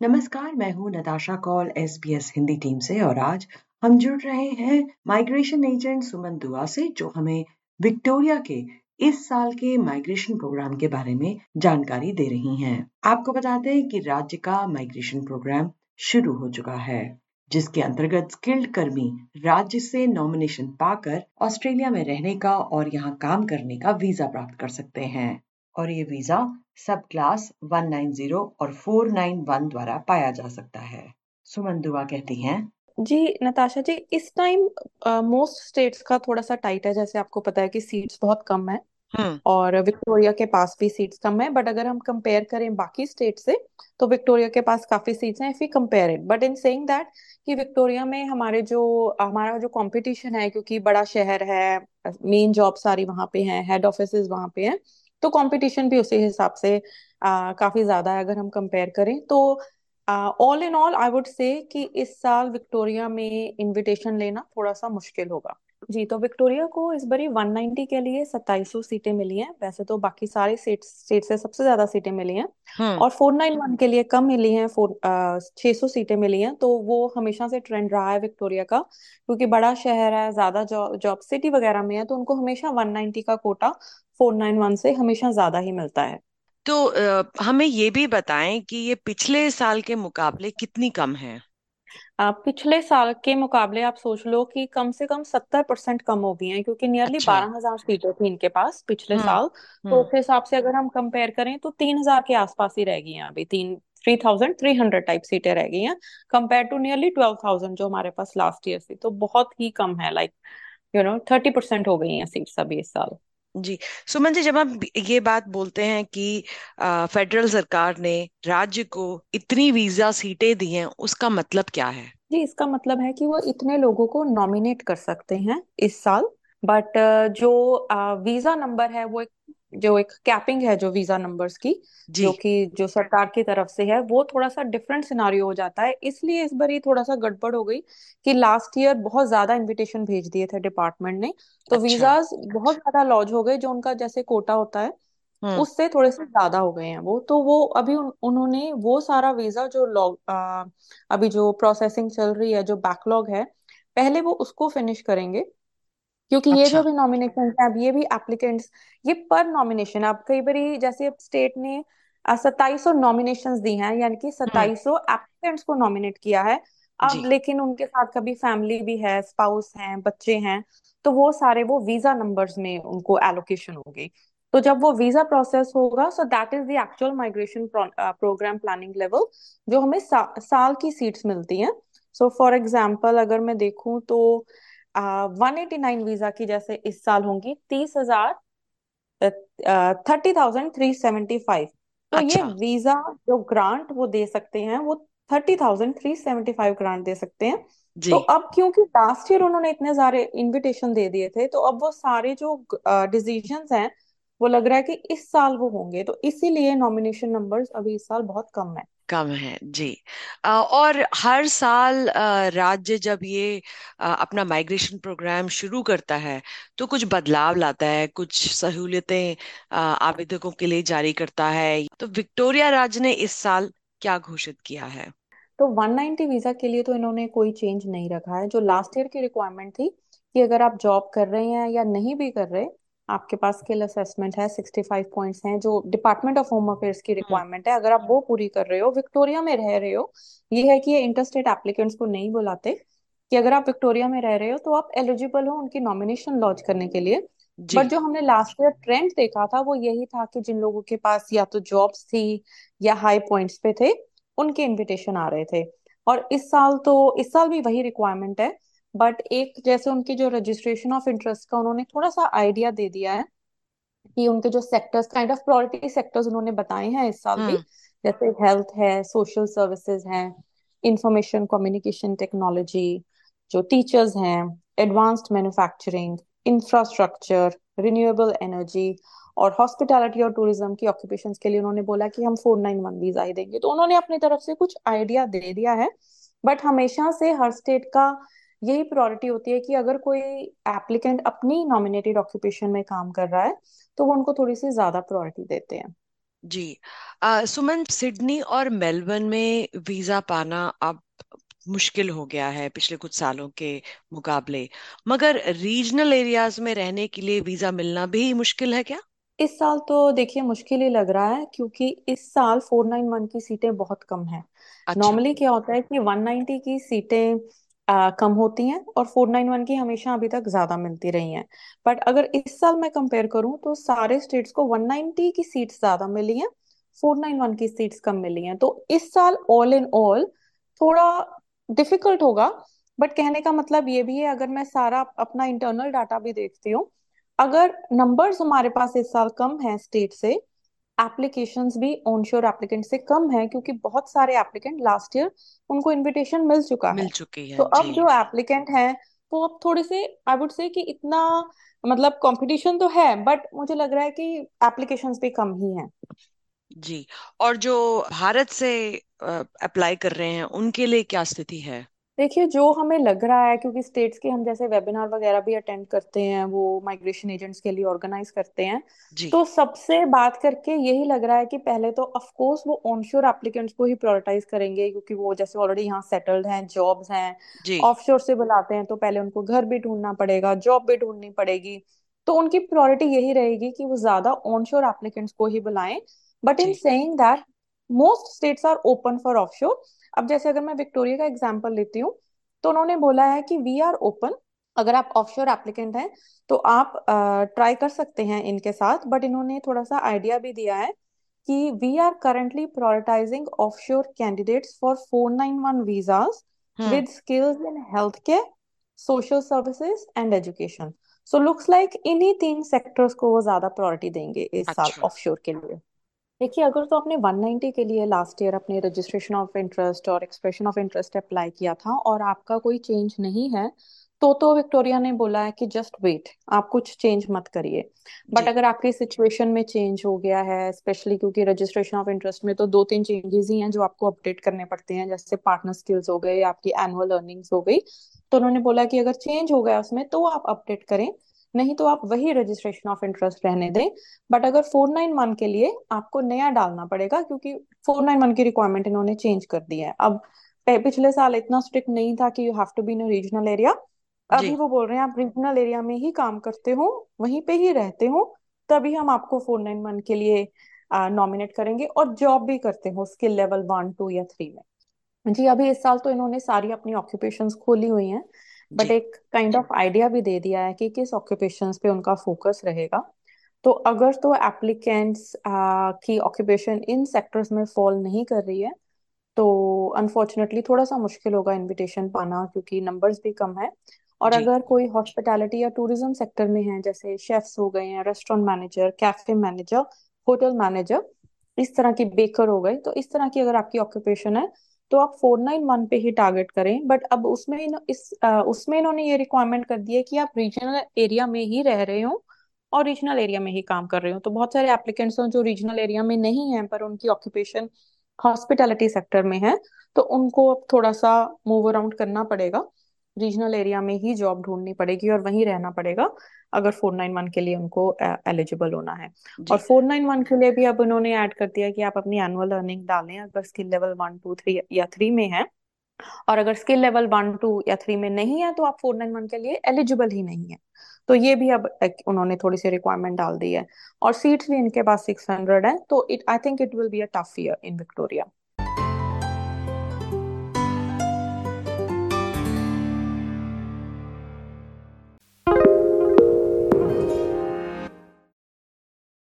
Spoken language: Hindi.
नमस्कार, मैं हूँ नताशा कौल एसबीएस हिंदी टीम से और आज हम जुड़ रहे हैं माइग्रेशन एजेंट सुमन दुआ से, जो हमें विक्टोरिया के इस साल के माइग्रेशन प्रोग्राम के बारे में जानकारी दे रही हैं। आपको बताते हैं कि राज्य का माइग्रेशन प्रोग्राम शुरू हो चुका है, जिसके अंतर्गत स्किल्ड कर्मी राज्य से नॉमिनेशन पाकर ऑस्ट्रेलिया में रहने का और यहाँ काम करने का वीज़ा प्राप्त कर सकते हैं। और ये वीज़ा सब क्लास 190 और 491 द्वारा पाया जा सकता है। सुमन दुआ कहती हैं। जी नताशा जी इस टाइम मोस्ट स्टेट्स का थोड़ा सा टाइट है जैसे आपको पता है कि सीट्स बहुत कम है। हम्म। और विक्टोरिया के पास भी सीट्स कम है बट अगर हम कंपेयर करें बाकी स्टेट से तो विक्टोरिया के पास काफ़ी सीट्स हैं if you compare it but in saying that कि विक्टोरिया में हमारे जो हमारा जो कंपटीशन है क्योंकि बड़ा शहर है मेन जॉब सारी वहाँ पे हैं हेड ऑफ़िस वहाँ पे हैं तो कंपटीशन भी उसी हिसाब से आ, काफ़ी ज़्यादा है अगर हम कंपेयर करें। तो all in all I would say कि इस साल विक्टोरिया में इनविटेशन लेना थोड़ा सा मुश्किल होगा। जी तो विक्टोरिया को इस बारी 190 के लिए 2700 सीटें मिली हैं। वैसे तो बाकी सारे स्टेट स्टेट से सबसे ज़्यादा सीटें मिली हैं। हम्म। और 491 के लिए कम मिली हैं फोर छह सौ सीटें मिली हैं। तो वो हमेशा से ट्रेंड रहा है विक्टोरिया का क्योंकि बड़ा शहर है ज़्यादा जॉब जॉब सिटी वगैरह में है तो उनको हमेशा 190 का कोटा 491 से हमेशा ज़्यादा ही मिलता है। तो हमें ये भी बताएँ कि ये पिछले साल के मुकाबले कितनी कम है? आ, पिछले साल के मुकाबले आप सोच लो कि कम से कम सत्तर परसेंट कम हो गई हैं क्योंकि नियरली अच्छा। बारह हज़ार सीटें थी इनके पास पिछले हम्म साल। तो हम्म। उस हिसाब से अगर हम कंपेयर करें तो तीन हज़ार के आसपास ही रह गई हैं अभी तीन three thousand three hundred type सीटें रह गई हैं compare to nearly twelve thousand जो हमारे पास लास्ट ईयर थी। तो बहुत ही कम है like you know thirty percent हो गई हैं सीट्स अभी इस साल। जी, सुमन जी जब आप ये बात बोलते हैं कि फेडरल सरकार ने राज्य को इतनी वीज़ा सीटें दी हैं, उसका मतलब क्या है? जी, इसका मतलब है कि वो इतने लोगों को नॉमिनेट कर सकते हैं इस साल बट जो वीज़ा नंबर है वो एक जो एक कैपिंग है जो वीज़ा नंबर्स की जी। जो कि जो सरकार की तरफ़ से है वो थोड़ा सा डिफरेंट सिनारियो हो जाता है। इसलिए इस बार ये थोड़ा सा गड़बड़ हो गई कि लास्ट ईयर बहुत ज़्यादा इनविटेशन भेज दिए थे डिपार्टमेंट ने। तो अच्छा। वीजाज बहुत ज़्यादा लॉज हो गए जो उनका जैसे कोटा होता है हम्म। उससे थोड़े से ज़्यादा हो गए हैं वो। तो वो अभी उन, उन्होंने वो सारा वीज़ा जो लॉग अभी जो प्रोसेसिंग चल रही है जो बैकलॉग है पहले वो उसको फिनिश करेंगे। क्योंकि ये जो भी नॉमिनेशन है अब ये भी एप्लीकेंट्स ये पर नॉमिनेशन अब कई बारी जैसे अब स्टेट ने सत्ताईस सौ नॉमिनेशन दी हैं यानी कि हम्म। सत्ताईस सौ एप्लीकेंट्स को नॉमिनेट किया है। अब लेकिन उनके साथ कभी फैमिली भी है स्पाउस हैं बच्चे हैं तो वो सारे वो वीज़ा नंबर्स में उनको एलोकेशन होगी तो जब वो वीज़ा प्रोसेस होगा so that is the actual migration program planning level जो हमें सा, साल की सीट्स मिलती हैं। सो फॉर एग्ज़ाम्पल अगर मैं देखूँ तो वन एटी नाइन वीज़ा की जैसे इस साल होंगी तीस हज़ार thirty thousand three seventy five तो ये अच्छा। वीज़ा जो ग्रांट वो दे सकते हैं वो thirty thousand three seventy five grant दे सकते हैं। जी। तो अब क्योंकि लास्ट ईयर उन्होंने इतने सारे इनविटेशन दे दिए थे तो अब वो सारे जो डिसीजंस हैं वो लग रहा है कि इस साल वो होंगे। तो इसीलिए नॉमिनेशन नंबर्स अभी इस साल बहुत कम है। कम है, जी। और हर साल राज्य जब ये अपना माइग्रेशन प्रोग्राम शुरू करता है तो कुछ बदलाव लाता है, कुछ सहूलियतें आवेदकों के लिए जारी करता है। तो विक्टोरिया राज्य ने इस साल क्या घोषित किया है? तो 190 वीज़ा के लिए तो इन्होंने कोई चेंज नहीं रखा है। जो लास्ट ईयर की रिक्वायरमेंट थी कि अगर आप जॉब कर रहे हैं या नहीं भी कर रहे आपके पास स्किल असेसमेंट है 65 पॉइंट्स हैं जो डिपार्टमेंट ऑफ़ होम अफेयर्स की हम्म। रिक्वायरमेंट है अगर आप वो पूरी कर रहे हो विक्टोरिया में रह रहे हो ये है कि ये इंटरस्टेट एप्लीकेंट्स को नहीं बुलाते कि अगर आप विक्टोरिया में रह रहे हो तो आप एलिजिबल हो उनकी नॉमिनेशन लॉन्च करने के लिए। बट जो हमने लास्ट ईयर ट्रेंड देखा था वो यही था कि जिन लोगों के पास या तो जॉब्स थी या हाई पॉइंट्स पे थे उनके इनविटेशन आ रहे थे। और इस साल तो इस साल भी वही रिक्वायरमेंट है बट एक जैसे उनकी जो रजिस्ट्रेशन ऑफ़ इंटरेस्ट का उन्होंने थोड़ा सा आइडिया दे दिया है कि उनके जो sectors kind of priority sectors उन्होंने बताए हैं इस साल भी। हम्म। जैसे हेल्थ है सोशल सर्विसेज़ हैं इंफॉर्मेशन कम्युनिकेशन टेक्नोलॉजी जो टीचर्स हैं advanced manufacturing infrastructure renewable energy और हॉस्पिटैलिटी और टूरिज़्म की ऑक्यूपेशन के लिए उन्होंने बोला कि हम फोर नाइन वन वीज़ा ही देंगे। तो उन्होंने अपनी तरफ़ से कुछ आइडिया दे दिया है। बट हमेशा से हर स्टेट का यही प्रायोरिटी होती है कि अगर कोई एप्लीकेंट अपनी नॉमिनेटेड ऑक्यूपेशन में काम कर रहा है तो वो उनको थोड़ी सी ज़्यादा प्रायोरिटी देते हैं। जी। आ, सुमन सिडनी और मेलबर्न में वीज़ा पाना अब मुश्किल हो गया है पिछले कुछ सालों के मुकाबले। मगर रीजनल एरियाज़ में रहने के लिए वीज़ा मिलना भी मुश्किल है क्या? इस साल तो देखिए मुश्किल ही लग रहा है क्योंकि इस साल फोर नाइन वन की सीटें बहुत कम हैं। अच्छा। नॉर्मली क्या होता है कि वन नाइन्टी की सीटें आ, कम होती हैं और फोर नाइन वन की हमेशा अभी तक ज़्यादा मिलती रही हैं। बट अगर इस साल मैं कंपेयर करूँ तो सारे स्टेट्स को वन नाइन्टी की सीट्स ज़्यादा मिली हैं फोर नाइन वन की सीट्स कम मिली हैं। तो इस साल ऑल इन ऑल थोड़ा डिफ़िकल्ट होगा बट कहने का मतलब ये भी है अगर मैं सारा अपना इंटरनल डाटा भी देखती हूँ अगर नंबर्स हमारे पास इस साल कम है स्टेट से एप्लीकेशंस भी ऑनशोर एप्लीकेंट से कम है क्योंकि बहुत सारे एप्लीकेंट लास्ट ईयर उनको इनविटेशन मिल चुका मिल है चुकी तो अब जो। एप्लीकेंट हैं वो अब थोड़े से आई वुड से कि इतना मतलब कंपटीशन तो है बट मुझे लग रहा है कि एप्लीकेशंस भी कम ही हैं। जी और जो भारत से अप्लाई कर रहे हैं उनके लिए क्या स्थिति है? देखिए जो हमें लग रहा है क्योंकि स्टेट्स के हम जैसे वेबिनार वगैरह भी अटेंड करते हैं वो माइग्रेशन एजेंट्स के लिए ऑर्गेनाइज करते हैं जी। तो सबसे बात करके यही लग रहा है कि पहले तो ऑफ़ कोर्स वो ऑनशोर एप्लीकेंट्स को ही प्रायोरिटाइज करेंगे क्योंकि वो जैसे ऑलरेडी यहाँ सेटल्ड हैं जॉब्स हैं ऑफशोर से बुलाते हैं तो पहले उनको घर भी ढूंढना पड़ेगा जॉब भी ढूंढनी पड़ेगी तो उनकी प्रायोरिटी यही रहेगी कि वो ज़्यादा ऑनशोर एप्लीकेंट्स को ही बुलाएँ but in saying that most states are open for offshore अब जैसे अगर मैं विक्टोरिया का एग्ज़ाम्पल लेती हूँ तो उन्होंने बोला है कि वी आर ओपन अगर आप ऑफशोर एप्लीकेंट हैं तो आप ट्राई कर सकते हैं इनके साथ बट इन्होंने थोड़ा सा आइडिया भी दिया है कि we are currently prioritising offshore candidates for 491 visas with skills in health care social services and education so looks like इन्हीं तीन सेक्टर्स को वो ज़्यादा प्रायोरिटी देंगे इस साल अच्छा। ऑफशोर के लिए। देखिए अगर तो आपने 190 के लिए लास्ट ईयर अपने रजिस्ट्रेशन ऑफ़ इंटरेस्ट और एक्सप्रेशन ऑफ़ इंटरेस्ट अप्लाई किया था और आपका कोई चेंज नहीं है तो तो विक्टोरिया ने बोला है कि जस्ट वेट आप कुछ चेंज मत करिए। बट अगर आपकी सिचुएशन में चेंज हो गया है स्पेशली क्योंकि रजिस्ट्रेशन ऑफ़ इंटरेस्ट में तो दो तीन चेंजेस ही हैं जो आपको अपडेट करने पड़ते हैं जैसे पार्टनर स्किल्स हो गए आपकी एनुअल अर्निंग्स हो गई तो उन्होंने बोला कि अगर चेंज हो गया उसमें तो आप अपडेट करें। नहीं तो आप वही रजिस्ट्रेशन ऑफ़ इंटरेस्ट रहने दें। बट अगर फोर नाइन वन के लिए आपको नया डालना पड़ेगा क्योंकि फोर नाइन वन की रिक्वायरमेंट इन्होंने चेंज कर दी है। अब पिछले साल इतना स्ट्रिक्ट नहीं था कि you have to be in regional area अभी वो बोल रहे हैं आप रीजनल एरिया में ही काम करते हो वहीं पे ही रहते हो तभी हम आपको फोर नाइन वन के लिए नॉमिनेट करेंगे और जॉब भी करते हो स्किल लेवल वन टू या थ्री में। जी अभी इस साल तो इन्होंने सारी अपनी ऑक्यूपेशंस खोली हुई हैं। बट जी। एक काइंड ऑफ़ आइडिया भी दे दिया है कि किस ऑक्यूपेशंस पे उनका फोकस रहेगा। तो अगर तो एप्लीकेंट्स की ऑक्यूपेशन इन सेक्टर्स में फॉल नहीं कर रही है तो अनफॉर्चुनेटली थोड़ा सा मुश्किल होगा इनविटेशन पाना क्योंकि नंबर्स भी कम है। और जी। अगर कोई हॉस्पिटैलिटी या टूरिज़्म सेक्टर में है जैसे शेफ्स हो गए हैं restaurant manager cafe manager hotel manager इस तरह की बेकर हो गए तो इस तरह की अगर आपकी ऑक्यूपेशन है तो आप फोर नाइन वन पे ही टारगेट करें। बट अब उसमें इस उसमें इन्होंने ये रिक्वायरमेंट कर दिया है कि आप रीजनल एरिया में ही रह रहे हो और रीजनल एरिया में ही काम कर रहे हो। तो बहुत सारे एप्लीकेंट्स हैं जो रीजनल एरिया में नहीं है, पर उनकी ऑक्यूपेशन हॉस्पिटैलिटी सेक्टर में है। तो उनको अब थोड़ा सा मूव अराउंड करना पड़ेगा। रीजनल एरिया में ही जॉब ढूंढनी पड़ेगी और वहीं रहना पड़ेगा अगर फोर नाइन वन के लिए उनको एलिजिबल होना है। और जी फोर नाइन वन के लिए भी अब उन्होंने ऐड कर दिया कि आप अपनी एनुअल अर्निंग डालें अगर skill level one two three या थ्री में है। और अगर स्किल लेवल वन टू या थ्री में नहीं है तो आप फोर नाइन वन के लिए एलिजिबल ही नहीं है। तो ये भी अब उन्होंने थोड़ी सी रिक्वायरमेंट डाल दी है। और सीट्स भी इनके पास सिक्स हंड्रेड है तो it I think it will be a tough year in Victoria